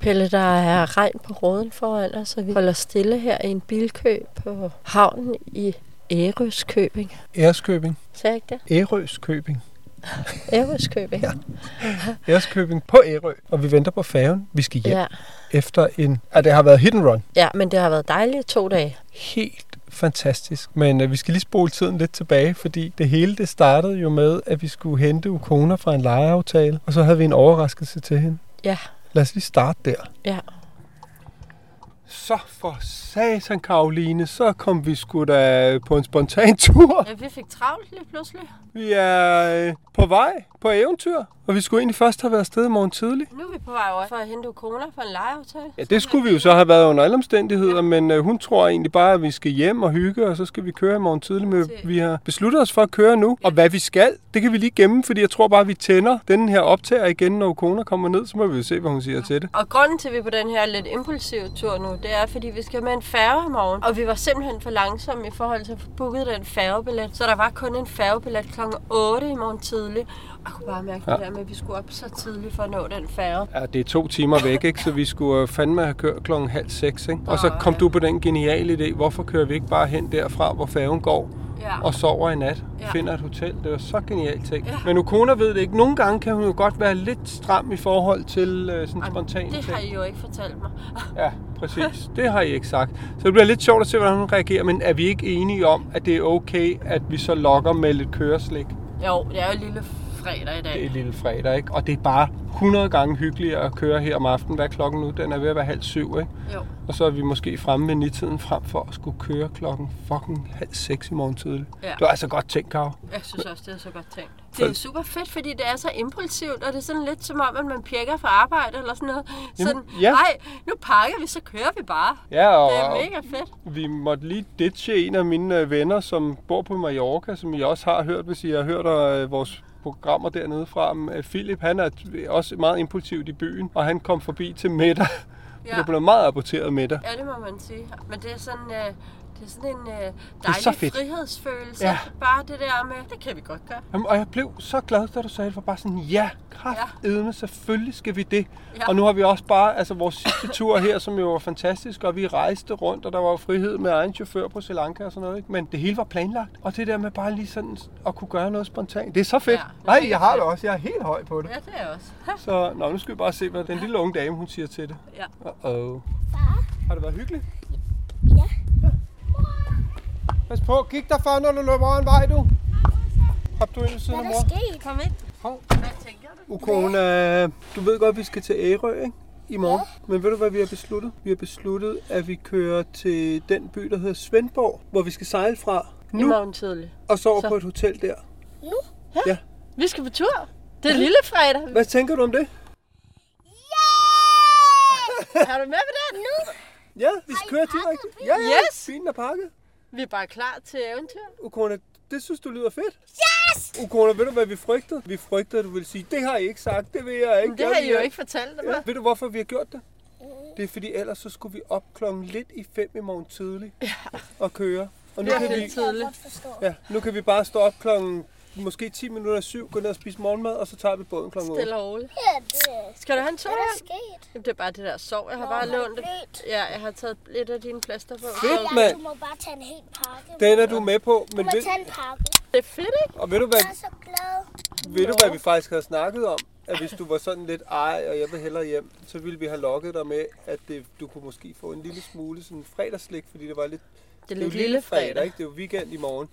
Pelle, der er regn på råden foran os, og vi holder stille her i en bilkø på havnen i Ærøskøbing. Æreskøbing. Sagde jeg ikke det? Ærøskøbing. Ærøskøbing. Ja. Æreskøbing på Ærø. Og vi venter på færgen. Vi skal hjem ja. efter en... Ja, det har været hit and run. Ja, men det har været dejligt to dage. Helt fantastisk. Men øh, vi skal lige spole tiden lidt tilbage, fordi det hele det startede jo med, at vi skulle hente Ukona fra en lejeaftale, og så havde vi en overraskelse til hende. Ja. Lad os lige starte der. Ja. Så for satan, Karoline, så kom vi sgu da på en spontan tur. Ja, vi fik travlt lige pludselig. Vi er øh, på vej på eventyr, og vi skulle egentlig først have været afsted i morgen tidlig. Nu er vi på vej over for at hente Ukona for en lejeaftale. Ja, det skulle vi jo så have været under alle omstændigheder, ja. men øh, hun tror egentlig bare, at vi skal hjem og hygge, og så skal vi køre i morgen tidlig. Men vi har besluttet os for at køre nu, ja. og hvad vi skal, det kan vi lige gemme, fordi jeg tror bare, at vi tænder den her optager igen, når Ukona kommer ned, så må vi jo se, hvad hun siger ja. til det. Og grunden til, at vi på den her lidt impulsive tur nu, det er, fordi vi skal med en færge i morgen, og vi var simpelthen for langsomme i forhold til at få booket den færgebillet, så der var kun en færgebillet kl. 8 i morgen tidlig. Og jeg kunne bare mærke ja. det der med, at vi skulle op så tidligt for at nå den færge. Ja, det er to timer væk, ikke? så vi skulle fandme have kørt klokken halv seks. Ikke? Og så kom ja. du på den geniale idé, hvorfor kører vi ikke bare hen derfra, hvor færgen går? Ja. og sover i nat. Ja. Finder et hotel. Det var så genialt ting. Ja. Men Ukona ved det ikke. Nogle gange kan hun jo godt være lidt stram i forhold til øh, sådan spontan Det har I jo ikke fortalt mig. ja, præcis. Det har I ikke sagt. Så det bliver lidt sjovt at se, hvordan hun reagerer. Men er vi ikke enige om, at det er okay, at vi så lokker med lidt køreslik? Jo, det er jo lille fredag i dag. Det er lille fredag, ikke? Og det er bare 100 gange hyggeligere at køre her om aftenen. Hvad er klokken nu? Den er ved at være halv syv, ikke? Jo. Og så er vi måske fremme ved nitiden frem for at skulle køre klokken fucking halv seks i morgen tidlig. Ja. Det var altså godt tænkt, Karo. Jeg synes også, det er så godt tænkt. Det er super fedt, fordi det er så impulsivt, og det er sådan lidt som om, at man pjekker fra arbejde eller sådan noget. Sådan, Jamen, ja. nej, nu pakker vi, så kører vi bare. Ja, og det er mega fedt. Vi måtte lige ditche en af mine øh, venner, som bor på Mallorca, som I også har hørt, hvis I har hørt øh, vores programmer dernede fra. Philip, han er også meget impulsivt i byen, og han kom forbi til middag. Ja. Det blev meget aborteret middag. Ja, det må man sige. Men det er sådan, øh, det er sådan en øh, dejlig frihedsfølelse. Ja. Bare det der med, det kan vi godt gøre. Jamen, og jeg blev så glad, da du sagde det, for bare sådan, ja, kraftedme, ja. selvfølgelig skal vi det. Ja. Og nu har vi også bare, altså vores sidste tur her, som jo var fantastisk, og vi rejste rundt, og der var frihed med egen chauffør på Sri Lanka og sådan noget. Ikke? Men det hele var planlagt. Og det der med bare lige sådan at kunne gøre noget spontant, det er så fedt. Ja, Nej, jeg har det også. Jeg er helt høj på det. Ja, det er jeg også. så nå, nu skal vi bare se, hvad den lille unge dame, hun siger til det. Ja. Uh-oh. Har det været hyggeligt? Ja. Pas på, kig dig for, når du løber over en vej, du. Hop du ind ved siden af mor. Hvad er der sket? Kom ind. Hov. Hvad tænker du? Ukona, du ved godt, at vi skal til Ærø, ikke? I morgen. Ja. Men ved du, hvad vi har besluttet? Vi har besluttet, at vi kører til den by, der hedder Svendborg, hvor vi skal sejle fra nu. I morgen tidlig. Og sove så. på et hotel der. Nu? Ja. ja. Vi skal på tur. Det er lille fredag. Hvad tænker du om det? Yeah! er du med på det? Nu? Ja, vi skal køre direkte. Ja, ja, yes. bilen er pakket. Vi er bare klar til eventyr. Ukona, det synes du lyder fedt? Yes! Ukona, ved du hvad vi frygtede? Vi frygtede, at du ville sige, det har I ikke sagt, det vil jeg ikke. Men det har I jo ikke fortalt mig. Ja, ved du hvorfor vi har gjort det? Det er fordi ellers så skulle vi op klokken lidt i fem i morgen tidlig ja. og køre. Og nu Det er kan vi, helt tidligt. ja, nu kan vi bare stå op klokken måske 10 minutter af syv, gå ned og spise morgenmad, og så tager vi båden klokken 8. Stille og roligt. Ja, det er... Skal du have en soda? Hvad er der sket? Jamen, det er bare det der sov. Jeg har Nå, bare lånt det. Ja, jeg har taget lidt af dine plaster på. Fedt, mand. Du må bare tage en hel pakke. Den er du med på, Du men må ved, tage en pakke. Det er fedt, ikke? og ved du, hvad, Jeg er så glad. ved du, hvad vi faktisk havde snakket om? At hvis du var sådan lidt, ej, og jeg vil hellere hjem, så ville vi have lokket dig med, at det, du kunne måske få en lille smule sådan fredagslik, fordi det var lidt... Det er jo lidt lille fredag. ikke? Det er jo weekend i morgen.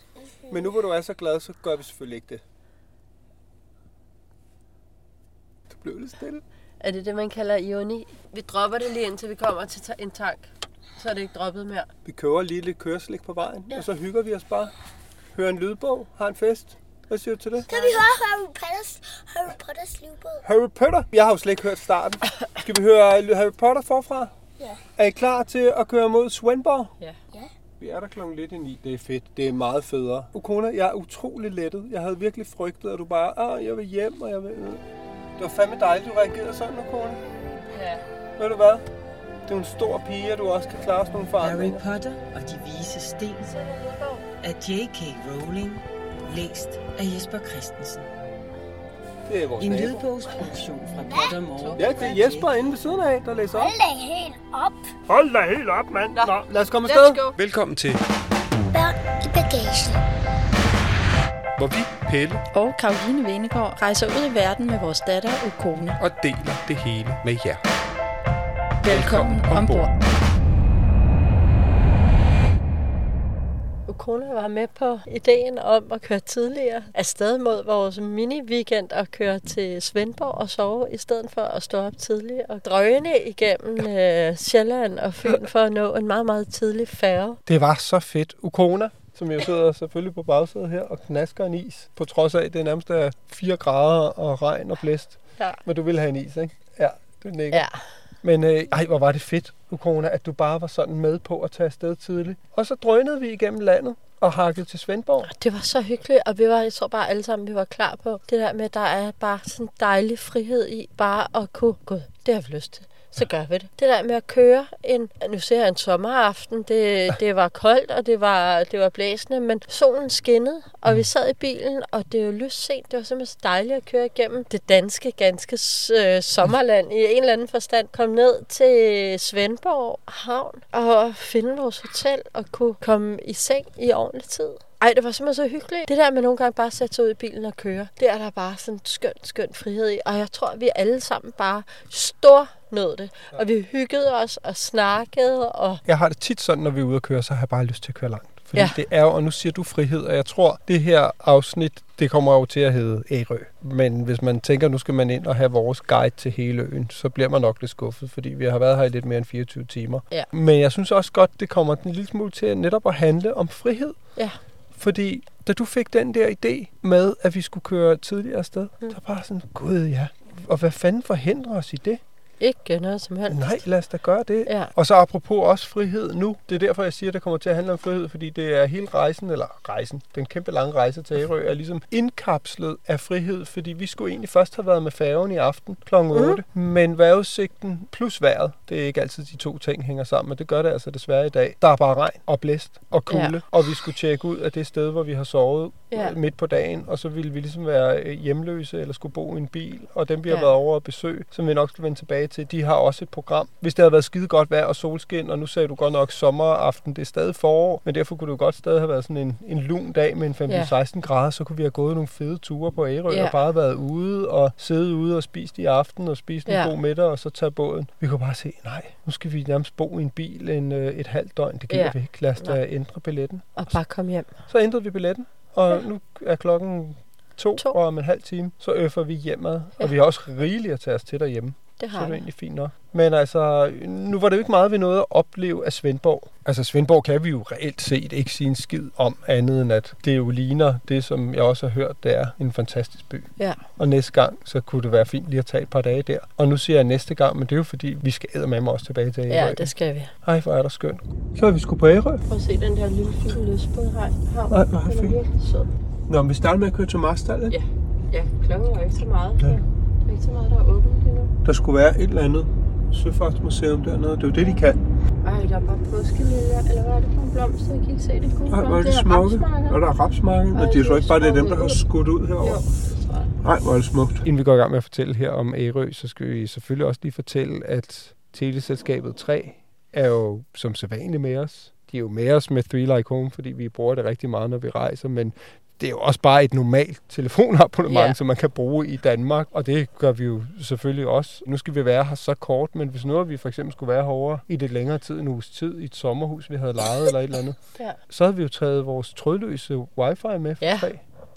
Men nu hvor du er så glad, så gør vi selvfølgelig ikke det. Du blev lidt stille. Er det det, man kalder ironi? Vi dropper det lige indtil vi kommer til en tank. Så er det ikke droppet mere. Vi køber lige lidt køreslik på vejen, Ja. og så hygger vi os bare. Hører en lydbog, har en fest. Hvad siger du til det? Kan vi høre Harry Potters, Harry Potters livbåd? Harry Potter? Jeg har jo slet ikke hørt starten. Skal vi høre Harry Potter forfra? Ja. Er I klar til at køre mod Svendborg? Ja. Ja. Vi er der klokken lidt i ni. Det er fedt. Det er meget federe. Ukona, jeg er utrolig lettet. Jeg havde virkelig frygtet, at du bare, ah, jeg vil hjem, og jeg vil... Det var fandme dejligt, du reagerede sådan, Ukona. Ja. Ved du hvad? Det er en stor pige, og du også kan klare sådan nogle Harry forandringer. Potter og de vise sten af J.K. Rowling, læst af Jesper Christensen. Det er vores En nabo. lydbogsproduktion fra Pottermore. Ja, det er Jesper inde ved siden af, der læser op. Hold da helt op. Hold da helt op, mand. Nå, lad os komme Let's afsted. go. Velkommen til, Børn i bagagen. hvor vi, Pelle, og Karoline Venegård rejser ud i verden med vores datter Ukone. og deler det hele med jer. Velkommen ombord. Ukona var med på ideen om at køre tidligere afsted mod vores mini-weekend og køre til Svendborg og sove, i stedet for at stå op tidligt og drøne igennem øh, Sjælland og Fyn for at nå en meget, meget tidlig færge. Det var så fedt. Ukona, som jo sidder selvfølgelig på bagsædet her og knasker en is, på trods af, at det nærmest er 4 grader og regn og blæst. Ja. Men du vil have en is, ikke? Ja, du nikker. Ja, men øh, ej, hvor var det fedt, Ukona, at du bare var sådan med på at tage afsted tidligt. Og så drønede vi igennem landet og hakkede til Svendborg. Ah, det var så hyggeligt, og vi var, jeg tror bare alle sammen, vi var klar på det der med, at der er bare sådan en dejlig frihed i bare at kunne, gud, det har vi lyst til. Så gør vi det. Det der med at køre en, nu ser jeg en sommeraften, det, det var koldt, og det var, det var blæsende, men solen skinnede, og vi sad i bilen, og det jo lyst sent. Det var simpelthen så dejligt at køre igennem det danske, ganske øh, sommerland i en eller anden forstand. Kom ned til Svendborg Havn og finde vores hotel og kunne komme i seng i ordentlig tid. Ej, det var simpelthen så hyggeligt. Det der med nogle gange bare at sætte sig ud i bilen og køre, det er der bare sådan skøn, skøn frihed i. Og jeg tror, vi alle sammen bare stor nød det. Og vi hyggede os og snakkede. Og Jeg har det tit sådan, når vi er ude at køre, så har jeg bare lyst til at køre langt. Fordi ja. Det er jo, og nu siger du frihed, og jeg tror, det her afsnit, det kommer jo til at hedde Ærø. Men hvis man tænker, nu skal man ind og have vores guide til hele øen, så bliver man nok lidt skuffet, fordi vi har været her i lidt mere end 24 timer. Ja. Men jeg synes også godt, det kommer en lille smule til netop at handle om frihed. ja, Fordi da du fik den der idé med, at vi skulle køre tidligere afsted, mm. så bare sådan, gud ja, og hvad fanden forhindrer os i det? Ikke noget som helst. Nej, lad os da gøre det. Ja. Og så apropos også frihed nu. Det er derfor, jeg siger, at det kommer til at handle om frihed, fordi det er hele rejsen, eller rejsen, den kæmpe lange rejse til Ærø, er ligesom indkapslet af frihed, fordi vi skulle egentlig først have været med færgen i aften kl. 8, mm. men vejrudsigten plus vejret, det er ikke altid de to ting hænger sammen, men det gør det altså desværre i dag. Der er bare regn og blæst og kulde, Ja. og vi skulle tjekke ud af det sted, hvor vi har sovet Ja. midt på dagen, og så ville vi ligesom være øh, hjemløse eller skulle bo i en bil, og dem vi har Ja. været over at besøge, som vi nok skal vende tilbage til, de har også et program. Hvis det havde været skide godt vejr og solskin, og nu sagde du godt nok sommeraften, det er stadig forår, men derfor kunne det jo godt stadig have været sådan en, en lun dag med en 15-16 grader, så kunne vi have gået nogle fede ture på Ærø Ja. og bare været ude og sidde ude og spist i aften og spise en Ja. god middag og så tage båden. Vi kunne bare se, nej, nu skal vi nærmest bo i en bil en, øh, et halvt døgn. Det gider Ja. vi ikke. Lad os da ændre billetten. Og bare kom hjem. Så ændrede vi billetten, og nu er klokken to, To. og om en halv time, så øffer vi hjemad. Ja. Ja. Og vi har også rigeligt at tage os til derhjemme. Det Så har er det egentlig fint nok. Men altså, nu var det jo ikke meget, vi nåede at opleve af Svendborg. Altså, Svendborg kan vi jo reelt set ikke sige en skid om andet end, at det jo ligner det, som jeg også har hørt, det er en fantastisk by. Ja. Og næste gang, så kunne det være fint lige at tage et par dage der. Og nu siger jeg næste gang, men det er jo fordi, vi skal æde med mig også tilbage til Ærø. Ja, det skal vi. Ej, hvor er der skønt. Så er vi sgu på Ærø. Prøv at se den der lille fine lystbåd her. Nej, hvor er er fint. Nå, men vi starter med at køre til Marstal, Ja. Ja, klokken er ikke så meget. Så Ja. Der er ikke så meget, der er åbent endnu. Der skulle være et eller andet søfartsmuseum dernede. Det er jo det, de kan. Ej, der er bare påskeliljer, eller hvad er det for en blomst? Jeg kan ikke se det. Gode Ej, hvor er det smukke. Og der er rapsmarked. Men det er så ikke bare det er dem, der har skudt ud jeg. Nej, hvor er det smukt. Inden vi går i gang med at fortælle her om Ærø, så skal vi selvfølgelig også lige fortælle, at teleselskabet 3 er jo som sædvanligt med os. De er jo med os med Three Like Home, fordi vi bruger det rigtig meget, når vi rejser, men det er jo også bare et normalt telefonabonnement, yeah. som man kan bruge i Danmark, og det gør vi jo selvfølgelig også. Nu skal vi være her så kort, men hvis nu vi for eksempel skulle være herovre i lidt længere tid, en uges tid, i et sommerhus, vi havde lejet eller et eller andet, Ja. så havde vi jo taget vores trådløse wifi med for Ja. tre.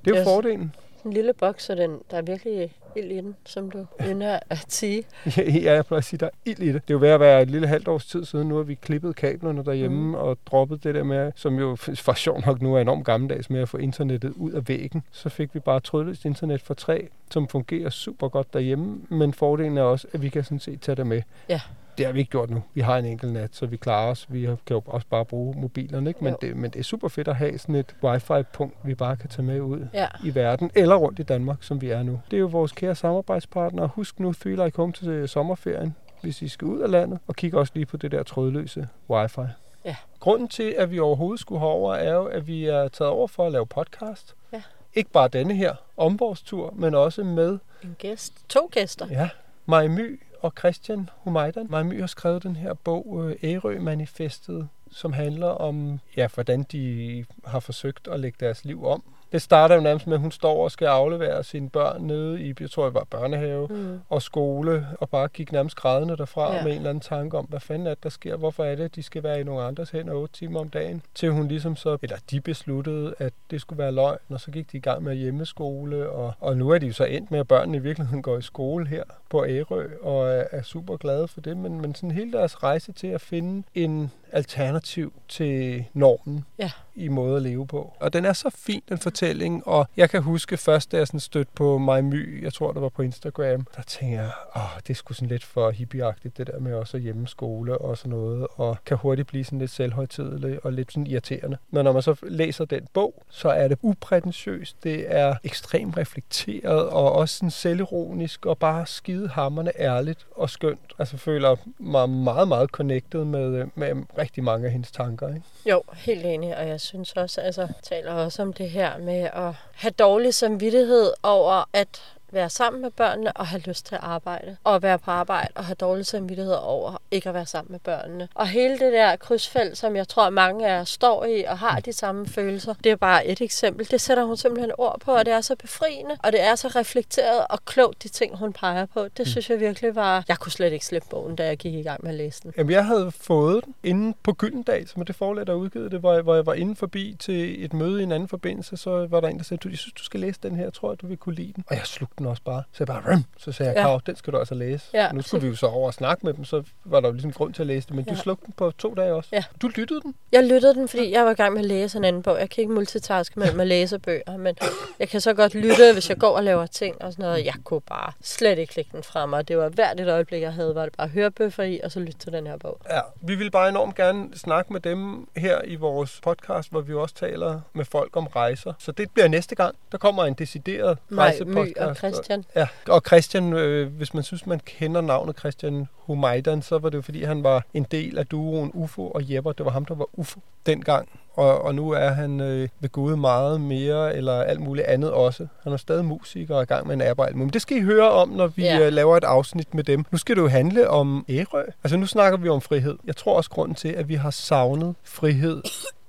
Det er jo Yes. fordelen. En lille boks, så den, der er virkelig ild i den, som du ynder at sige. Ja, jeg plejer at sige, der er ild i det. Det er jo ved at være et lille halvt års tid siden, nu har vi klippet kablerne derhjemme mm. og droppet det der med, som jo for sjov nok nu er enormt gammeldags med at få internettet ud af væggen. Så fik vi bare trådløst internet for træ, som fungerer super godt derhjemme, men fordelen er også, at vi kan sådan set tage det med. Ja. Det har vi ikke gjort nu. Vi har en enkelt nat, så vi klarer os. Vi kan jo også bare bruge mobilerne, ikke? Men, det, men det er super fedt at have sådan et wifi-punkt, vi bare kan tage med ud Ja. i verden, eller rundt i Danmark, som vi er nu. Det er jo vores kære samarbejdspartner. Husk nu Three Like Home til sommerferien, hvis I skal ud af landet, og kig også lige på det der trådløse wifi. Ja. Grunden til, at vi overhovedet skulle herover, er jo, at vi er taget over for at lave podcast. Ja. Ikke bare denne her omborgstur, men også med En gæst. To gæster. Ja, Maj My og Christian Humaidan. Maj My har skrevet den her bog, øh, Ærø-manifestet, som handler om, ja, hvordan de har forsøgt at lægge deres liv om. Det starter jo nærmest med, at hun står og skal aflevere sine børn nede i, jeg tror det var børnehave Mm. og skole, og bare gik nærmest grædende derfra Ja. med en eller anden tanke om, hvad fanden er det, der sker, hvorfor er det, at de skal være i nogle andres hænder 8 timer om dagen, til hun ligesom så, eller de besluttede, at det skulle være løgn, og så gik de i gang med hjemmeskole, og, og nu er de jo så endt med, at børnene i virkeligheden går i skole her på Ærø, og er, er super glade for det, men, men sådan hele deres rejse til at finde en alternativ til normen Ja. i måde at leve på. Og den er så fin, den fortælling, og jeg kan huske først, da jeg sådan stødte på mig My, jeg tror det var på Instagram, der tænkte jeg, åh, det er sgu sådan lidt for hippieagtigt, det der med også at hjemmeskole og sådan noget, og kan hurtigt blive sådan lidt selvhøjtidelig og lidt sådan irriterende. Men når man så læser den bog, så er det uprætentiøst, det er ekstremt reflekteret og også sådan selvironisk og bare skidehammerende ærligt og skønt. Altså føler mig meget, meget connected med, med rigtig mange af hendes tanker. Ikke? Jo, helt enig, og jeg synes også, altså, taler også om det her med at have dårlig samvittighed over at være sammen med børnene og have lyst til at arbejde. Og være på arbejde og have dårlig samvittighed over ikke at være sammen med børnene. Og hele det der krydsfelt, som jeg tror mange af jer står i og har de samme følelser, det er bare et eksempel. Det sætter hun simpelthen ord på, og det er så befriende, og det er så reflekteret og klogt, de ting, hun peger på. Det synes jeg virkelig var... Jeg kunne slet ikke slippe bogen, da jeg gik i gang med at læse den. Jamen, jeg havde fået den inde på Gyldendal, som er det forlag, der udgivet det, hvor jeg, hvor jeg var inde forbi til et møde i en anden forbindelse, så var der en, der sagde, du, jeg synes, du skal læse den her, jeg tror, at du vil kunne lide den. Og jeg slugte den også bare. Så jeg bare, Rum! så sagde jeg, Ja. Kav, den skal du altså læse. Ja. Nu skulle vi jo så over og snakke med dem, så var der jo ligesom grund til at læse det, men Ja. du slugte den på to dage også. Ja. Du lyttede den? Jeg lyttede den, fordi jeg var i gang med at læse en anden bog. Jeg kan ikke multitaske mellem at læse bøger, men jeg kan så godt lytte, hvis jeg går og laver ting og sådan noget. Jeg kunne bare slet ikke klikke den fra mig. Det var hvert et øjeblik, jeg havde, var det bare hørebøffer i, og så lytte til den her bog. Ja, vi vil bare enormt gerne snakke med dem her i vores podcast, hvor vi også taler med folk om rejser. Så det bliver næste gang. Der kommer en decideret Maj, rejsepodcast. My og Christian. Ja, og Christian, øh, hvis man synes, man kender navnet Christian Humaidan, så var det jo fordi, han var en del af duoen UFO og Jepper. Det var ham, der var UFO dengang. Og, og nu er han øh, ved Gud meget mere, eller alt muligt andet også. Han er stadig musiker og i gang med en arbejde. Men det skal I høre om, når vi ja. øh, laver et afsnit med dem. Nu skal det jo handle om Ærø. Altså nu snakker vi om frihed. Jeg tror også grunden til, at vi har savnet frihed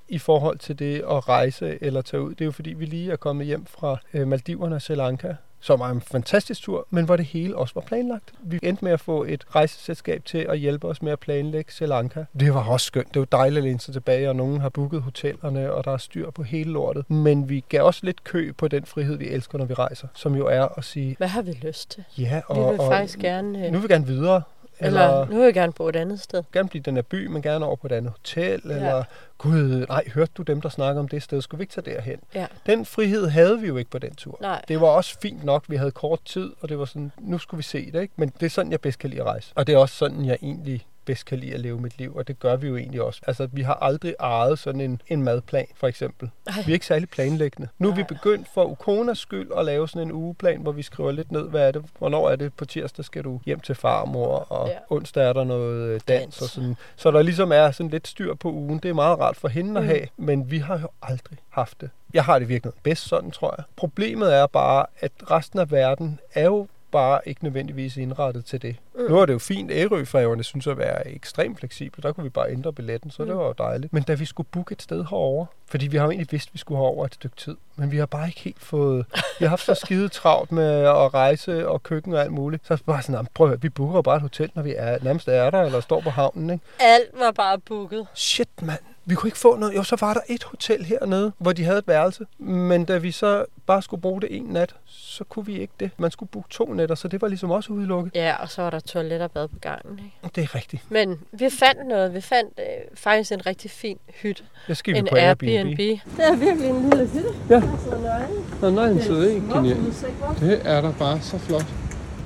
i forhold til det at rejse eller tage ud. Det er jo fordi, vi lige er kommet hjem fra øh, Maldiverne og Sri Lanka, som var en fantastisk tur, men hvor det hele også var planlagt. Vi endte med at få et rejseselskab til at hjælpe os med at planlægge Sri Lanka. Det var også skønt. Det var dejligt at læne sig tilbage, og nogen har booket hotellerne, og der er styr på hele lortet. Men vi gav også lidt kø på den frihed, vi elsker, når vi rejser, som jo er at sige, Hvad har vi lyst til? ja, og, Vi vil og faktisk gerne... øh, nu vil vi gerne videre. Eller, eller nu vil jeg gerne bo et andet sted. gerne blive den her by, men gerne over på et andet hotel, ja. eller gud, nej, hørte du dem, der snakker om det sted, skulle vi ikke tage derhen? Ja. Den frihed havde vi jo ikke på den tur. Nej. Det var også fint nok, vi havde kort tid, og det var sådan, nu skulle vi se det, ikke? Men det er sådan, jeg bedst kan lide at rejse. Og det er også sådan, jeg egentlig bedst kan lide at leve mit liv, og det gør vi jo egentlig også. Altså, vi har aldrig ejet sådan en, en madplan, for eksempel. Ej. Vi er ikke særlig planlæggende. Nu er vi begyndt for Ukonas skyld at lave sådan en ugeplan, hvor vi skriver lidt ned, hvad er det, hvornår er det på tirsdag skal du hjem til farmor, og Ja. onsdag er der noget øh, dans, Dans. og sådan. Så der ligesom er sådan lidt styr på ugen. Det er meget rart for hende at Mm. have, men vi har jo aldrig haft det. Jeg har det virkelig bedst sådan, tror jeg. Problemet er bare, at resten af verden er jo bare ikke nødvendigvis indrettet til det. Mm. Nu er det jo fint, Ærøfærgerne synes at være ekstremt fleksible. Der kunne vi bare ændre billetten, så mm. det var jo dejligt. Men da vi skulle booke et sted herover, fordi vi har jo egentlig vidst, at vi skulle herover et stykke tid, men vi har bare ikke helt fået... Vi har haft så skide travlt med at rejse og køkken og alt muligt. Så bare sådan, "Jamen, prøv at høre, vi booker bare et hotel, når vi er, nærmest er der, eller står på havnen, ikke? Alt var bare booket. Shit, mand. Vi kunne ikke få noget. Jo, så var der et hotel hernede, hvor de havde et værelse. Men da vi så bare skulle bruge det en nat, så kunne vi ikke det. Man skulle booke to nætter, så det var ligesom også udelukket. Ja, og så var der toilet og bad på gangen. Ikke? Det er rigtigt. Men vi fandt noget. Vi fandt øh, faktisk en rigtig fin hytte. Jeg skal vi En på Airbnb. Airbnb. Det er virkelig en lille hytte. Ja. Der sidder nøgen. Nå, nej, den sidder ikke. Genialt. Det er der bare så flot.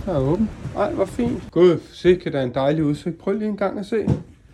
Der er åben. Ej, hvor fint. Gud, sikke der er en dejlig udsigt. Prøv lige en gang at se.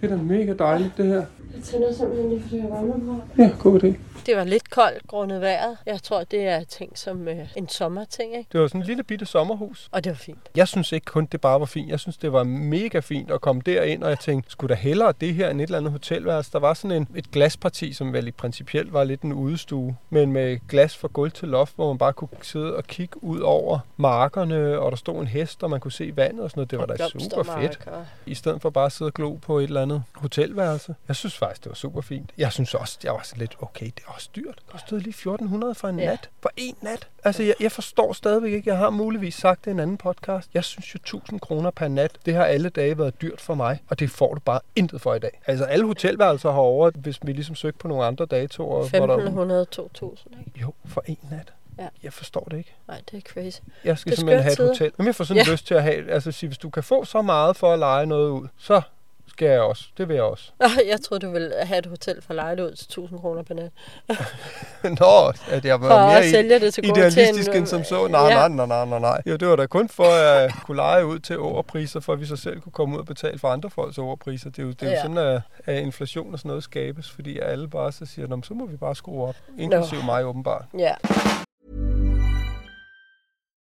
Det er da mega dejligt, det her. Jeg tænder simpelthen lige, fordi jeg varmer. Ja, god idé. Det var lidt koldt grundet vejret. Jeg tror, det er ting som øh, en sommerting, ikke? Det var sådan en lille bitte sommerhus. Og det var fint. Jeg synes ikke kun, det bare var fint. Jeg synes, det var mega fint at komme derind, og jeg tænkte, skulle der hellere det her end et eller andet hotelværelse? Der var sådan en, et glasparti, som vel i principielt var lidt en udestue, men med glas fra gulv til loft, hvor man bare kunne sidde og kigge ud over markerne, og der stod en hest, og man kunne se vandet og sådan noget. Det var da super fedt. Og... I stedet for bare at sidde og glo på et eller andet hotelværelse. Jeg synes faktisk, det var super fint. Jeg synes også, jeg var så lidt, okay, det er også dyrt. Det kostede lige 1400 for en Ja. nat. For en nat. Altså, jeg, jeg forstår stadigvæk ikke. Jeg har muligvis sagt det i en anden podcast. Jeg synes jo 1000 kroner per nat, det har alle dage været dyrt for mig. Og det får du bare intet for i dag. Altså, alle hotelværelser herovre, hvis vi ligesom søgte på nogle andre datoer. hvor der- 1500, 2000, ikke? Jo, for en nat. Ja. Jeg forstår det ikke. Nej, det er crazy. Jeg skal Det simpelthen have et skøre hotel. Men jeg får sådan Ja. lyst til at have, altså sige, hvis du kan få så meget for at lege noget ud, så skal jeg også. Det vil jeg også. Jeg troede, du ville have et hotel for leje det ud til 1000 kroner per nat. Nå, at jeg For var mere at sælge det til idealistisk end som så. Nej, Ja. nej, nej, nej, nej, nej. Jo, det var da kun for at jeg kunne lege ud til overpriser, for at vi så selv kunne komme ud og betale for andre folks overpriser. Det er jo, det er jo Ja. sådan, at, at inflation og sådan noget skabes, fordi alle bare så siger, "Nå, men så må vi bare skrue op. Inklusive mig åbenbart. Ja.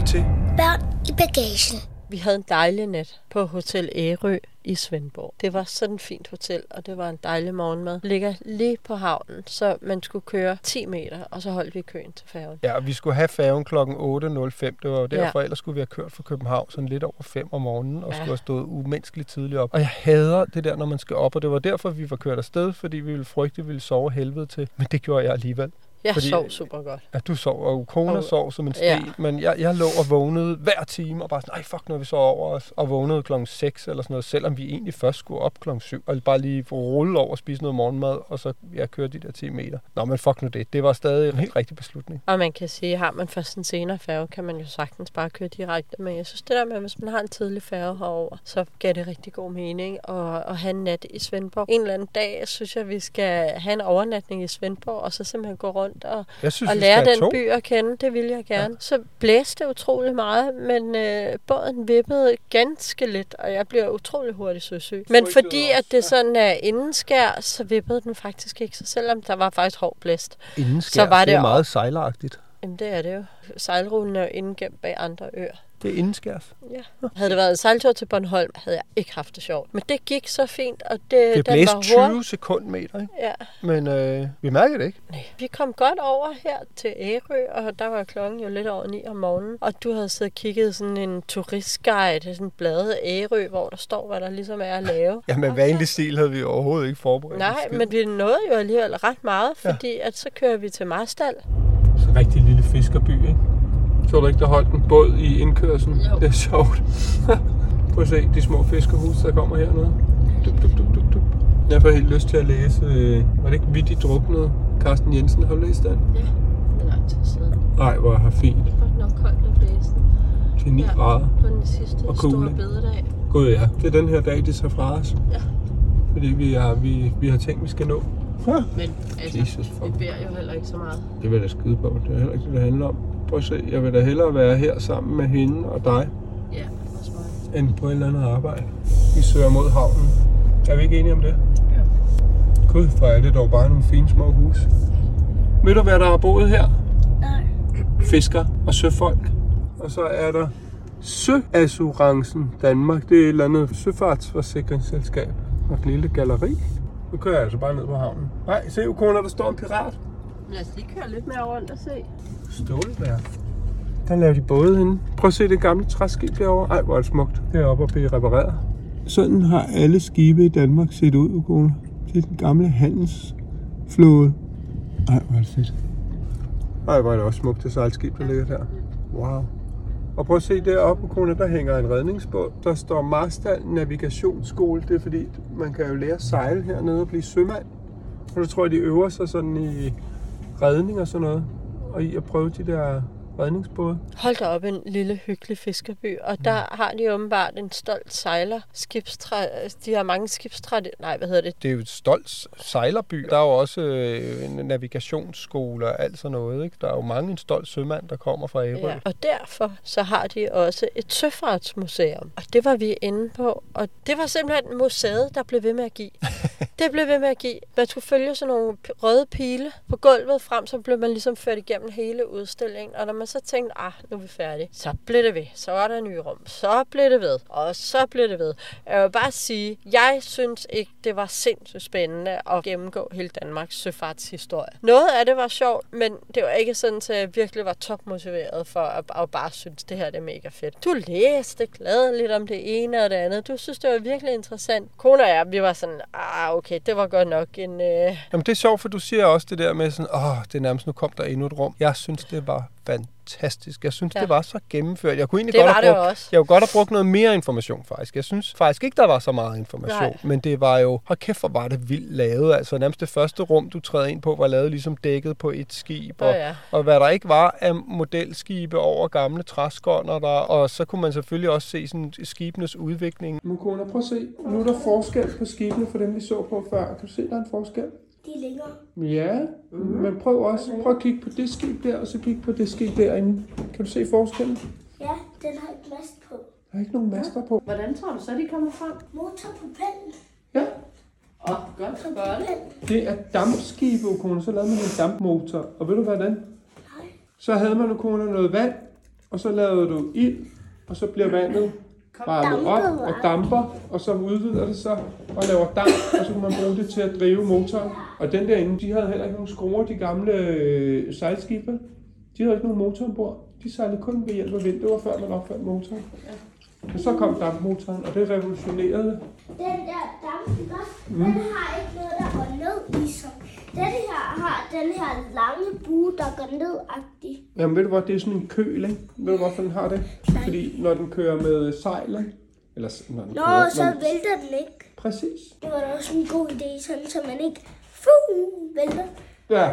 Lytter til Børn i bagagen. Vi havde en dejlig nat på Hotel Ærø i Svendborg. Det var sådan et fint hotel, og det var en dejlig morgenmad. Ligger lige på havnen, så man skulle køre 10 meter, og så holdt vi køen til færgen. Ja, og vi skulle have færgen kl. 8.05. Det var jo derfor, Ja. ellers skulle vi have kørt fra København sådan lidt over 5 om morgenen, og Ja. skulle have stået umenneskeligt tidligt op. Og jeg hader det der, når man skal op, og det var derfor, vi var kørt afsted, fordi vi ville frygte, at vi ville sove helvede til. Men det gjorde jeg alligevel. Jeg Fordi- sov super godt. Ja, du sov, og kona Og- sov som en sten, Ja. ja. men jeg, jeg lå og vågnede hver time, og bare sådan, nej fuck, når vi så over os, og vågnede klokken 6 eller sådan noget, selvom vi egentlig først skulle op klokken 7, og bare lige rulle over og spise noget morgenmad, og så jeg kørte de der 10 meter. Nå, men fuck nu det, det var stadig en helt rigtig beslutning. Og man kan sige, har man først en senere færge, kan man jo sagtens bare køre direkte. Men jeg synes det der med, at hvis man har en tidlig færge herover, så giver det rigtig god mening at, at have en nat i Svendborg. En eller anden dag synes jeg, vi skal have en overnatning i Svendborg, og så simpelthen gå rundt og, Jeg synes, og lære den to. by at kende. Det vil jeg gerne. Ja. Så blæste det utrolig meget, men øh, båden vippede ganske lidt, og jeg bliver utrolig hurtigt søsyg. Men fordi at det sådan er indenskær, så vippede den faktisk ikke. Så selvom der var faktisk hård blæst, Inden så var det det er meget sejleragtigt. Jamen, det er det jo. Sejlruten er jo indgemt bag andre øer. Det er indenskærs. Ja. Havde det været en sejltur til Bornholm, havde jeg ikke haft det sjovt. Men det gik så fint, og det, Det blæste var 20 hurtig. sekundmeter, ikke? Ja. Men øh, vi mærker det ikke. Nej. Vi kom godt over her til Ærø, og der var klokken jo lidt over 9 om morgenen. Og du havde siddet og kigget sådan en turistguide, sådan bladet Ærø, hvor der står, hvad der ligesom er at lave. Ja, men vanlig stil havde vi overhovedet ikke forberedt. Nej, en men vi nåede jo alligevel ret meget, fordi at så kører vi til Marstal. Så en rigtig lille fiskerby, ikke? Så du ikke, der holdt en båd i indkørselen? Jo. Det er sjovt. Prøv at se de små fiskerhus, der kommer hernede. Duk, duk, duk, duk, duk. Jeg får helt lyst til at læse, øh, var det ikke Vittigt Druknet? Carsten Jensen, har du læst den? tid siden. Nej, hvor er fint. Det var nok koldt og blæsende. Til 9 Ja, grader. på den sidste Og store bededag. Gud ja, det er den her dag, de tager fra os. Ja. Fordi vi har, vi, vi har tænkt, vi skal nå. Ja. Men altså, Jesus, vi beder jo heller ikke så meget. Det vil jeg da skide på. Det er heller ikke det, det handler om. Prøv at se, jeg vil da hellere være her sammen med hende og dig, Ja, også mig. end på et eller andet arbejde. Vi søger mod havnen. Er vi ikke enige om det? Ja. Gud, hvor er det dog bare nogle fine små huse. Ved du, hvad der har boet her? Nej. Fisker og søfolk. Og så er der Søassurencen Danmark. Det er et eller andet søfartsforsikringsselskab. Og et lille galleri. Nu kører jeg altså bare ned på havnen. Nej, se Ukona, der står en pirat. Lad os lige køre lidt mere rundt og se. Stålbær. Der laver de både henne. Prøv at se det gamle træskib derovre. Ej, hvor er det smukt. Det er oppe og blive repareret. Sådan har alle skibe i Danmark set ud, Ukona. Det er den gamle handelsflåde. Ej, hvor er det fedt. Ej, hvor er det også smukt, det sejlskib, der ligger der. Wow. Og prøv at se deroppe, Ukona, der hænger en redningsbåd. Der står Marstal Navigationsskole. Det er fordi, man kan jo lære at sejle hernede og blive sømand. Og så tror jeg, de øver sig sådan i redning og sådan noget. Og i at prøve de der redningsbåde. Hold da op, en lille hyggelig fiskerby. Og der har de åbenbart en stolt sejler. Skibstræ... De har mange skibstræ... Nej, hvad hedder det? Det er jo et stolt sejlerby. Der er jo også øh, en navigationsskole og alt sådan noget. Ikke? Der er jo mange en stolt sømand, der kommer fra Ærø. Ja, og derfor så har de også et søfartsmuseum. Og det var vi inde på. Og det var simpelthen museet, der blev ved med at give. det blev ved med at give. Man skulle følge sådan nogle røde pile på gulvet frem, så blev man ligesom ført igennem hele udstillingen. Og når man så tænkte, ah, nu er vi færdige, så blev det ved. Så var der nye rum. Så blev det ved. Og så blev det ved. Jeg vil bare sige, jeg synes ikke, det var sindssygt spændende at gennemgå hele Danmarks søfartshistorie. Noget af det var sjovt, men det var ikke sådan, at jeg virkelig var topmotiveret for at, at bare synes, det her det er mega fedt. Du læste gladeligt om det ene og det andet. Du synes, det var virkelig interessant. Kone og jeg, vi var sådan, ah, okay, det var godt nok en... Øh... Jamen det er sjovt, for du siger også det der med sådan, åh, det er nærmest, nu kom der endnu et rum. Jeg synes, det var fantastisk. Jeg synes, Ja. det var så gennemført. Jeg kunne egentlig Det godt var have det brugt, også. Jeg kunne godt have brugt noget mere information, faktisk. Jeg synes faktisk ikke, der var så meget information. Nej. Men det var jo, hold kæft, hvor var det vildt lavet. Altså nærmest det første rum, du træder ind på, var lavet ligesom dækket på et skib. Og, ja. og hvad der ikke var af modelskibe over gamle træskånder der. Og så kunne man selvfølgelig også se sådan skibenes udvikling. Mukona, prøv at se. Nu er der forskel på skibene for dem, vi så på før. Kan du se, der er en forskel? De er længere. Ja, men prøv også prøv at kigge på det skib der, og så kigge på det skib derinde. Kan du se forskellen? Ja, den har et mast på. Der er ikke nogen master på. Hvordan tror du så, de kommer frem? Motorpropellen. Ja, Åh, oh, godt spørgsmål. Det er dampskibe, Okona. Så lavede man en dampmotor. Og ved du hvordan? Nej. Så havde man, Okona, noget vand, og så lavede du ild, og så bliver vandet varmet op og damper, og så udvider det sig og laver damp, og så kan man bruge det til at drive motoren. Og den derinde, de havde heller ikke nogen skruer, de gamle øh, sejlskibe. De havde ikke nogen motor ombord. De sejlede kun ved hjælp af vind. Det var før man opfandt motoren. Og så kom dampmotoren, og det revolutionerede. Den der damp, ikke også? Den har ikke noget, der går ned i. Den her har den her lange bue, der går ned-agtig. Jamen ved du hvad, det er sådan en køl, ikke? Ved du hvorfor den har det? Fordi når den kører med sejl, ikke? Eller når den Nå, kører, så når, vælter den ikke. Præcis. Det var da også en god idé, sådan så man ikke fu, vælter. Ja,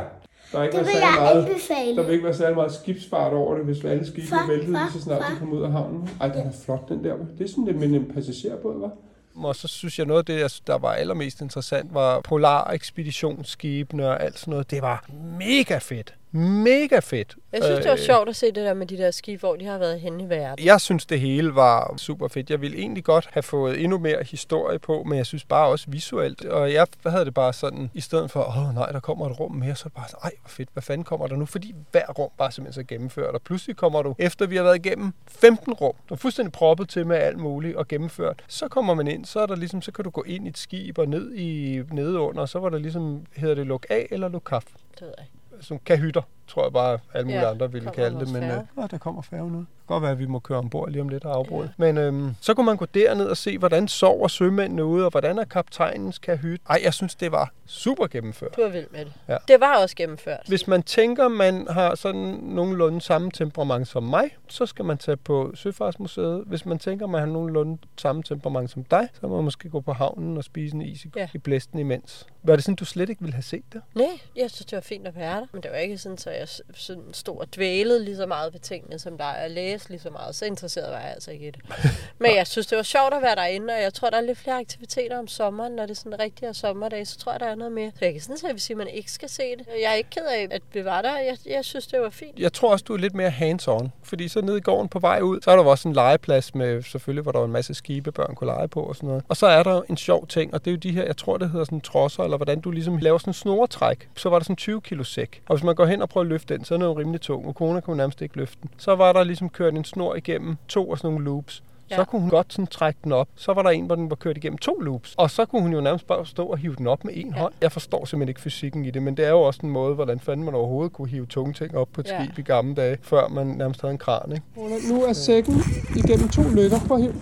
der er ikke Det vil jeg meget, anbefale. der vil ikke være særlig meget skibsfart over det, hvis alle skibe Far, væltede far, så snart de kom ud af havnen. Ej, den er flot, den der. Det er sådan lidt med en passagerbåd, hva'? Øhm, og så synes jeg, noget af det, der var allermest interessant, var polar ekspeditionsskibene og alt sådan noget. Det var mega fedt. Mega fedt. Jeg synes, det var Øh, sjovt at se det der med de der skibe, hvor de har været henne i verden. Jeg synes, det hele var super fedt. Jeg ville egentlig godt have fået endnu mere historie på, men jeg synes bare også visuelt. Og jeg havde det bare sådan, i stedet for, åh nej, der kommer et rum mere, så er det bare sådan, ej, hvor fedt, hvad fanden kommer der nu? Fordi hver rum bare simpelthen så gennemført. Og pludselig kommer du, efter vi har været igennem 15 rum, der er fuldstændig proppet til med alt muligt og gennemført, så kommer man ind, så er der ligesom, så kan du gå ind i et skib og ned i nede under, og så var der ligesom, hedder det luk af eller luk kaf? Det ved jeg som kahytter, tror jeg bare alle mulige Ja, andre ville kalde det. Men øh, øh, der kommer færgen ud. Det kan godt være, at vi må køre ombord lige om lidt og afbryde. Ja. Men øhm, så kunne man gå derned og se, hvordan sover sømændene ude, og hvordan er kaptajnens kahyt. Ej, jeg synes, det var super gennemført. Du er vild med det. Ja. Det var også gennemført. Hvis man tænker, man har sådan nogenlunde samme temperament som mig, så skal man tage på Søfartsmuseet. Hvis man tænker, man har nogenlunde samme temperament som dig, så må man måske gå på havnen og spise en is i, Ja. i blæsten imens. Var det sådan, du slet ikke ville have set det? Nej, jeg synes, det var fint at være der. Men det var ikke sådan, så jeg sådan stod og dvælede lige så meget ved tingene, som der er at læse lige så meget. Så interesseret var jeg altså ikke i det. Men jeg synes, det var sjovt at være derinde, og jeg tror, der er lidt flere aktiviteter om sommeren, når det er sådan rigtig er sommerdag, så tror jeg, der er noget mere. Så jeg kan sådan set sige, at man ikke skal se det. Jeg er ikke ked af, at vi var der. Jeg, jeg synes, det var fint. Jeg tror også, du er lidt mere hands-on, fordi så nede i gården på vej ud, så er der også en legeplads med selvfølgelig, hvor der var en masse skibe, børn kunne lege på og sådan noget. Og så er der en sjov ting, og det er jo de her, jeg tror, det hedder sådan trosser, eller hvordan du ligesom laver sådan en snoretræk. Så var der sådan en 20 kilo sæk. Og hvis man går hen og prøver at løfte den, så er den jo rimelig tung, og kone kunne nærmest ikke løfte den. Så var der ligesom kørt en snor igennem to af sådan nogle loops. Ja. Så kunne hun godt sådan trække den op. Så var der en, hvor den var kørt igennem to loops. Og så kunne hun jo nærmest bare stå og hive den op med en ja. hånd. Jeg forstår simpelthen ikke fysikken i det, men det er jo også en måde, hvordan fanden man overhovedet kunne hive tunge ting op på et Ja. skib i gamle dage, før man nærmest havde en kran. Ikke? Nu er sækken igennem to lykker. At hive.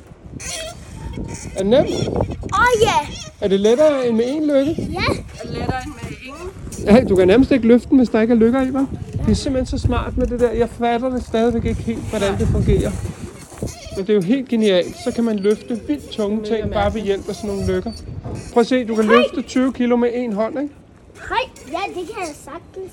Er det nemt? Åh oh, ja! Er det lettere end med en lykke? Ja! Lettere end med ingen. Ja, du kan nærmest ikke løfte den, hvis der ikke er lykker i, hva'? Det er simpelthen så smart med det der. Jeg fatter det stadigvæk ikke helt, hvordan det fungerer. Men det er jo helt genialt. Så kan man løfte vildt tunge ting bare ved hjælp af sådan nogle lykker. Prøv at se, du kan løfte 20 kilo med en hånd, ikke? Hej! Ja, det kan jeg sagtens.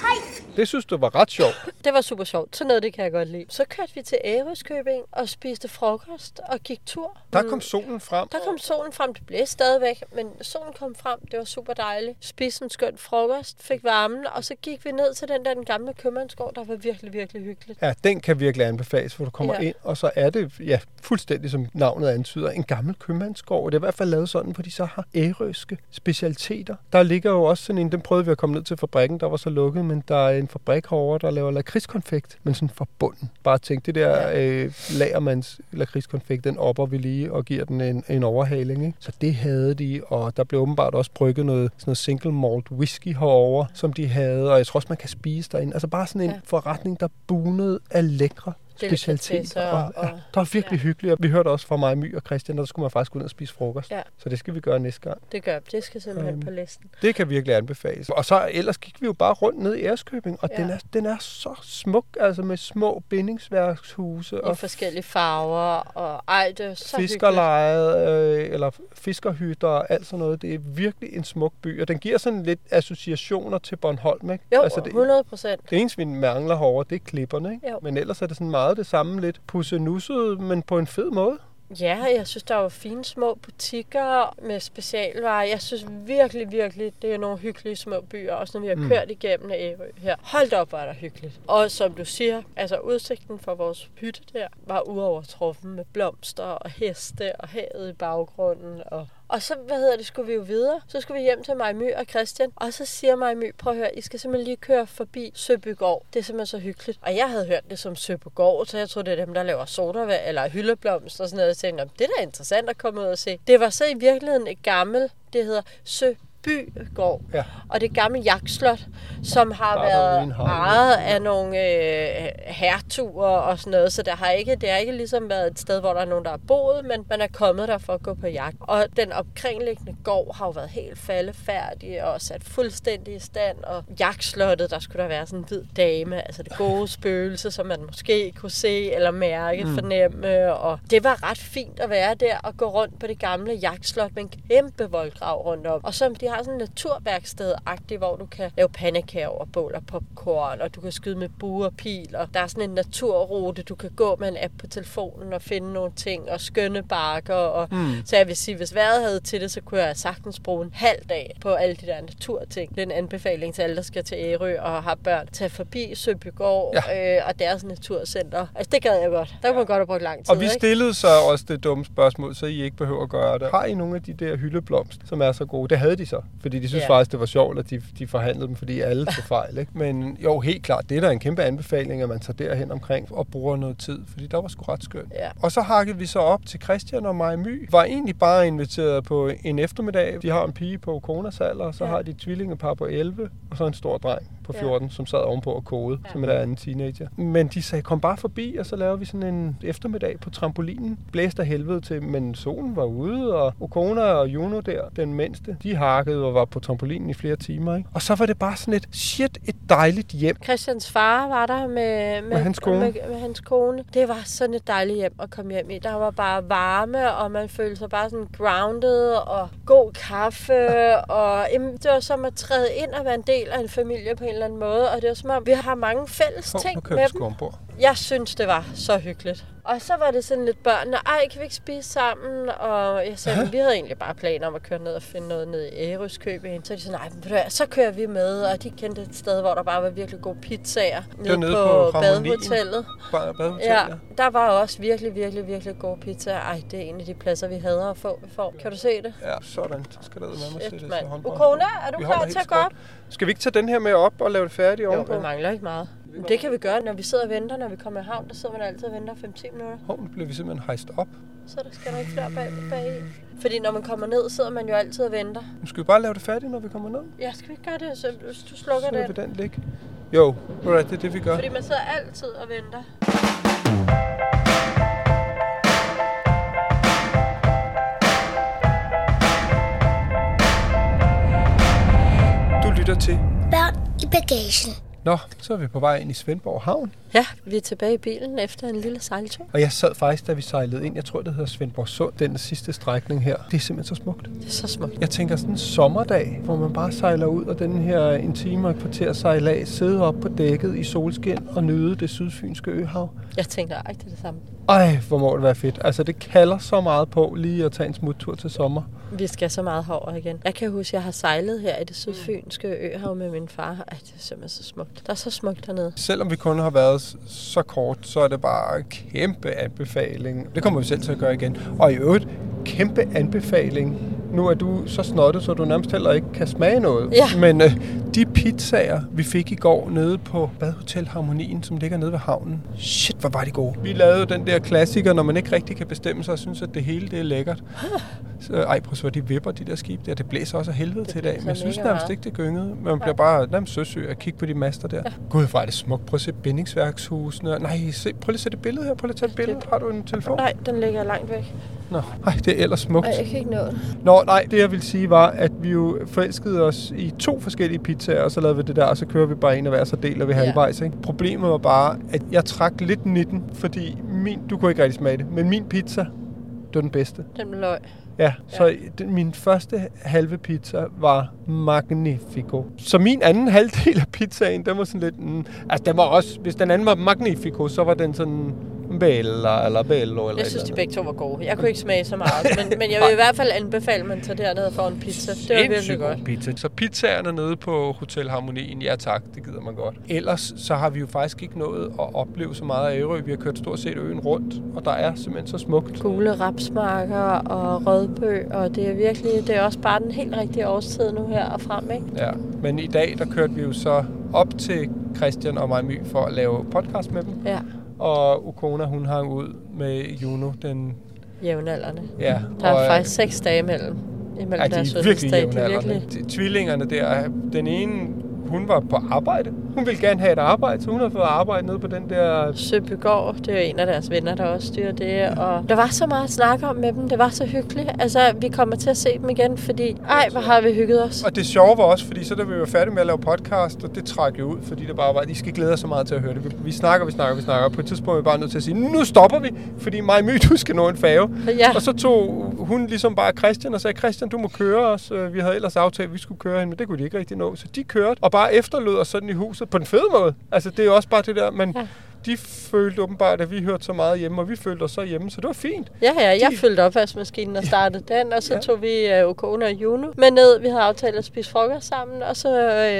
Hej! Det synes du var ret sjovt. Det var super sjovt. Sådan noget, det kan jeg godt lide. Så kørte vi til Ærøskøbing og spiste frokost og gik tur. Der kom solen frem. Der kom solen frem. Det blæste stadigvæk, men solen kom frem. Det var super dejligt. Spiste en skøn frokost, fik varmen, og så gik vi ned til den der den gamle købmandsgård, der var virkelig, virkelig hyggeligt. Ja, den kan virkelig anbefales, hvor du kommer ja. Ind, og så er det, ja, fuldstændig som navnet antyder, en gammel købmandsgård. Det er i hvert fald lavet sådan, hvor de så har ærøske specialiteter. Der ligger jo også sådan en, den prøvede vi at komme ned til fabrikken, der var så lukket, men der er en fabrik herovre, der laver lakridskonfekt, men sådan fra bunden. Bare tænk, det der øh, lagermands lakridskonfekt, den opper vi lige og giver den en, en overhaling. Ikke? Så det havde de, og der blev åbenbart også brygget noget, sådan noget single malt whisky herovre, som de havde, og jeg tror også, man kan spise derinde. Altså bare sådan en ja. Ja. forretning, der bunede af lækre Delikatesser Og, og- det var virkelig ja. hyggeligt, og vi hørte også fra mig, My og Christian, der skulle man faktisk gå ned og spise frokost. Ja. Så det skal vi gøre næste gang. Det gør det skal simpelthen Øhm, på listen. Det kan virkelig anbefales. Og så ellers gik vi jo bare rundt ned i Ærskøbing, og ja. Den, er, den er så smuk, altså med små bindingsværkshuse I og forskellige farver, og ej, det er så fiskerlejet, øh, eller fiskerhytter og alt sådan noget. Det er virkelig en smuk by, og den giver sådan lidt associationer til Bornholm, ikke? Jo, altså, det, 100 procent. det eneste, vi mangler herovre, det er klipperne, ikke? Jo. Men ellers er det sådan meget det samme, lidt pussenusset, men på en fed måde. Ja, jeg synes, der var fine små butikker med specialvarer. Jeg synes virkelig, virkelig, det er nogle hyggelige små byer, også når vi har Mm. kørt igennem Ærø her. Hold op, er der hyggeligt. Og som du siger, altså udsigten fra vores hytte der var uovertruffen med blomster og heste og havet i baggrunden. Og, og så, hvad hedder det, skulle vi jo videre. Så skulle vi hjem til Majmy og Christian. Og så siger Majmy, prøv at høre, I skal simpelthen lige køre forbi Søbygård. Det er simpelthen så hyggeligt. Og jeg havde hørt det som Søbygård, så jeg troede, det er dem, der laver sodavand eller hyldeblomst og sådan noget. Jeg tænkte, det er da interessant at komme ud og se. Det var så i virkeligheden et gammelt, det hedder Sø Bygård. Ja. Og det et gammelt jagtslot, som har været ejet af nogle øh, hertuger og sådan noget, så der har ikke, det har ikke ligesom været et sted, hvor der er nogen, der har boet, men man er kommet der for at gå på jagt. Og den omkringliggende gård har jo været helt faldefærdig og sat fuldstændig i stand, og jagtslottet, der skulle der være sådan en hvid dame, altså det gode spøgelse, som man måske kunne se eller mærke, mm. fornemme, og det var ret fint at være der og gå rundt på det gamle jagtslot med en kæmpe voldgrav rundt om. Og så de har sådan en naturværksted-agtigt, hvor du kan lave pandekager og bål og popcorn, og du kan skyde med bue og pil, og der er sådan en naturrute, du kan gå med en app på telefonen og finde nogle ting, og skønne bakker, og mm. så jeg vil sige, hvis vejret havde til det, så kunne jeg sagtens bruge en halv dag på alle de der naturting. Det er en anbefaling til alle, der skal til Ærø og har børn. Tag forbi Søbygård ja. øh, og deres naturcenter. Altså, det gad jeg godt. Der kunne man godt have brugt lang tid, Og vi ikke? stillede så også det dumme spørgsmål, så I ikke behøver at gøre det. Har I nogle af de der hyldeblomst, som er så gode? Det havde de så, fordi de synes Ja. faktisk, det var sjovt, at de, de forhandlede dem, fordi alle tog fejl. Ikke? Men jo, helt klart, det er da en kæmpe anbefaling, at man tager derhen omkring og bruger noget tid, fordi der var sgu ret skønt. Ja. Og så hakkede vi så op til Christian og mig My. Var egentlig bare inviteret på en eftermiddag. De har en pige på Konas alder, og så ja. Har de et tvillingepar på 11, og så en stor dreng på 14, ja. som sad ovenpå og kode, ja. som er anden teenager. Men de sagde, kom bare forbi, og så laver vi sådan en eftermiddag på trampolinen. Blæste af helvede til, men solen var ude, og Okona og Juno der, den mindste, de hakkede bankede og var på trampolinen i flere timer. Ikke? Og så var det bare sådan et, shit, et dejligt hjem. Christians far var der med, med, Med hans kone. Med, med hans kone. Det var sådan et dejligt hjem at komme hjem i. Der var bare varme, og man følte sig bare sådan grounded, og god kaffe. Og jamen, det var som at træde ind og være en del af en familie på en eller anden måde. Og det var som om, vi har mange fælles nu ting med dem. ombord. Jeg synes, det var så hyggeligt. Og så var det sådan lidt børnene, ej, kan vi ikke spise sammen? Og jeg sagde, vi havde egentlig bare planer om at køre ned og finde noget ned i Ærøskøbing. Så er de sådan, nej, så kører vi med. Og de kendte et sted, hvor der bare var virkelig gode pizzaer. Nede, nede på, på badehotellet. Bare badehotel, Ja, der var også virkelig, virkelig, virkelig gode pizzaer. Ej, det er en af de pladser, vi hader at få. få. Kan du se det? Ja, sådan. Så skal der med mig mand. håndbremsen. Ukona, er du Vi klar til at gå op? Skal vi ikke tage den her med op og lave det færdigt Jo, ovenpå? vi mangler ikke meget. Det kan vi gøre, når vi sidder og venter, når vi kommer i havn. Der sidder man altid og venter 5-10 minutter. Hov, nu bliver vi simpelthen hejst op. Så der skal der ikke flere bag, bag i. Fordi når man kommer ned, sidder man jo altid og venter. Nu skal vi bare lave det færdigt, når vi kommer ned. Ja, skal vi ikke gøre det, så hvis du slukker Så den? den ligge. Jo, right, det er det, vi gør. Fordi man sidder altid og venter. Du lytter til. Børn i bagagen. Nå, så er vi på vej ind i Svendborg Havn. Ja, vi er tilbage i bilen efter en lille sejltur. Og jeg sad faktisk, da vi sejlede ind. Jeg tror, det hedder Svendborg Sund, den sidste strækning her. Det er simpelthen så smukt. Det er så smukt. Jeg tænker sådan en sommerdag, hvor man bare sejler ud, og den her en time og et kvarter sejle af, sidde op på dækket i solskin og nyde det sydfynske øhav. Jeg tænker, ej, det er det samme. Ej, hvor må det være fedt. Altså, det kalder så meget på lige at tage en smuttur til sommer. Vi skal så meget herover igen. Jeg kan huske, at jeg har sejlet her i det sydfynske øhav med min far. Ej, det er simpelthen så smukt. Der er så smukt hernede. Selvom vi kun har været så kort, så er det bare en kæmpe anbefaling. Det kommer vi selv til at gøre igen. Og i øvrigt, kæmpe anbefaling. Nu er du så snottet, så du nærmest heller ikke kan smage noget. Ja. Men øh, de pizzaer, vi fik i går nede på Badhotel Harmonien, som ligger nede ved havnen. Shit, hvor var de gode. Vi lavede den der klassiker, når man ikke rigtig kan bestemme sig og synes, at det hele det er lækkert. Så, ej, prøv hvor de vipper de der skib der. Det blæser også af helvede til i dag. Men jeg synes nærmest ikke, det gyngede. Man bliver bare nærmest søsyg at kigge på de master der. Ja. Gud, hvor er det smukt. Prøv at se bindingsværkshusene. Nej, se, prøv lige at se det billede her. Prøv lige at tage et billede. Har du en telefon? Nej, den ligger langt væk. Nå, ej, det er ellers smukt. Nej, jeg kan ikke nå den. Nå, nej, det jeg vil sige var, at vi jo forelskede os i to forskellige pizzaer, og så lavede vi det der, og så kører vi bare en af hver, så deler vi halvvejs. Ikke? Problemet var bare, at jeg trak lidt 19, fordi min, du kunne ikke rigtig smage det, men min pizza, det var den bedste. Den med løg. Ja, så ja. Den, min første halve pizza var magnifico. Så min anden halvdel af pizzaen, den var sådan lidt... Mm, altså, den var også... Hvis den anden var magnifico, så var den sådan... Bella eller bello eller Jeg synes, de begge to var gode. Jeg kunne ikke smage så meget, men, men jeg vil i hvert fald anbefale, at man tager derned og får en pizza. Det var virkelig godt. Pizza. Så pizzaerne nede på Hotel Harmonien, ja tak, det gider man godt. Ellers så har vi jo faktisk ikke nået at opleve så meget af Ærø. Vi har kørt stort set øen rundt, og der er simpelthen så smukt. Gule rapsmarker og rødbø, og det er virkelig, det er også bare den helt rigtige årstid nu her og frem, ikke? Ja, men i dag der kørte vi jo så op til Christian og mig My for at lave podcast med dem. Ja, Og Ukona, hun hang ud med Juno, den... jævnaldrende. Ja, Der er og, faktisk seks dage imellem, imellem Ja, de er virkelig jævnaldrende. virkelig... Tvillingerne der, den ene, hun var på arbejde. Hun ville gerne have et arbejde, så hun har fået arbejde nede på den der... Søbygård, det er en af deres venner, der også styrer det. Og der var så meget at snakke om med dem. Det var så hyggeligt. Altså, vi kommer til at se dem igen, fordi... Ej, hvor har vi hygget os. Og det sjove var også, fordi så da vi var færdige med at lave podcast, og det trak jo ud, fordi det bare var, de skal glæde sig så meget til at høre det. Vi, vi snakker, vi snakker, vi snakker, og på et tidspunkt er vi bare nødt til at sige, nu stopper vi, fordi mig og My, du skal nå en færge. Ja. Og så tog hun ligesom bare Christian og sagde, Christian, du må køre os. Øh, Vi havde ellers aftalt, at vi skulle køre hende, men det kunne de ikke rigtig nå. Så de kørte, og bare efterlod os sådan i huset på en fed måde. Altså, det er jo også bare det der, men Ja de følte åbenbart, at vi hørte så meget hjemme, og vi følte os så hjemme, så det var fint. Ja, ja, jeg De- fyldte opvaskemaskinen og startede den, og så Ja. tog vi uh, Okona og Juno med ned. Vi havde aftalt at spise frokost sammen, og så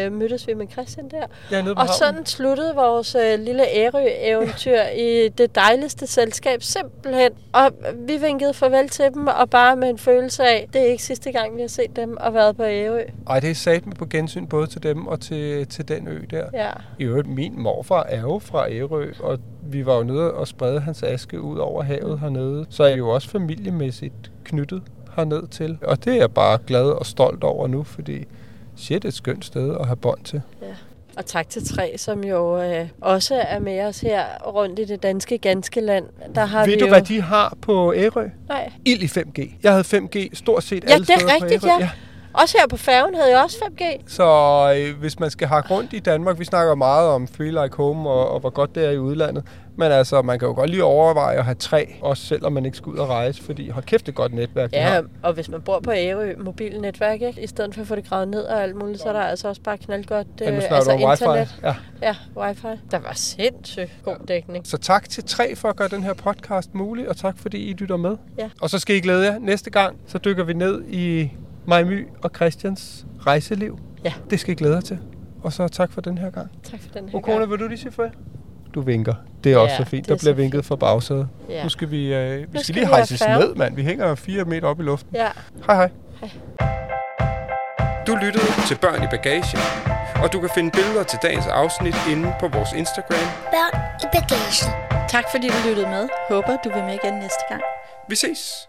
uh, mødtes vi med Christian der. Ja, Og havnen. sådan sluttede vores uh, lille Ærø-eventyr i det dejligste selskab simpelthen. Og vi vinkede farvel til dem, og bare med en følelse af, det er ikke sidste gang, vi har set dem og været på Ærø. Ej, det er sat med på gensyn både til dem og til, til den ø der. Ja. I øvrigt, min morfar er jo fra Ærø, og vi var jo nede og sprede hans aske ud over havet hernede. Så er jeg jo også familiemæssigt knyttet herned til. Og det er jeg bare glad og stolt over nu, fordi shit, det er et skønt sted at have bånd til. Og tak til Tre, som jo øh, også er med os her rundt i det danske ganske land. Der har Ved vi du, jo... hvad de har på Ærø? Nej. Ild i 5G. Jeg havde 5G stort set Ja, alle det er steder rigtigt, på Ærø. ja. Også her på færgen havde jeg også 5G. Så øh, hvis man skal hakke rundt i Danmark, vi snakker meget om Free Like Home og, og hvor godt det er i udlandet. Men altså, man kan jo godt lige overveje at have tre, også selvom man ikke skal ud og rejse, fordi hold kæft, det godt netværk, Ja, har. og hvis man bor på Ærø, mobilnetværk, ikke? i stedet for at få det gravet ned og alt muligt, så er der altså også bare knaldgodt Ja, øh, snakker altså om wifi. internet. Ja. Ja, wifi. Der var sindssygt god dækning. Så tak til tre for at gøre den her podcast mulig, og tak fordi I lytter med. Ja. Og så skal I glæde jer. Næste gang, så dykker vi ned i Majmy og Christians rejseliv. Ja. Det skal I glæde jer til. Og så tak for den her gang. Tak for den her Okona, gang. vil du lige sige for Du vinker. Det er også Ja, så fint. det er Der bliver vinket fra bagsædet. Ja. Nu skal vi, øh, vi skal, skal lige hejses ned, mand. Vi hænger fire meter op i luften. Ja. Hej hej. Du lyttede til Børn i Bagagen. Og du kan finde billeder til dagens afsnit inde på vores Instagram. Børn i bagagen. Tak fordi du lyttede med. Håber du vil med igen næste gang. Vi ses.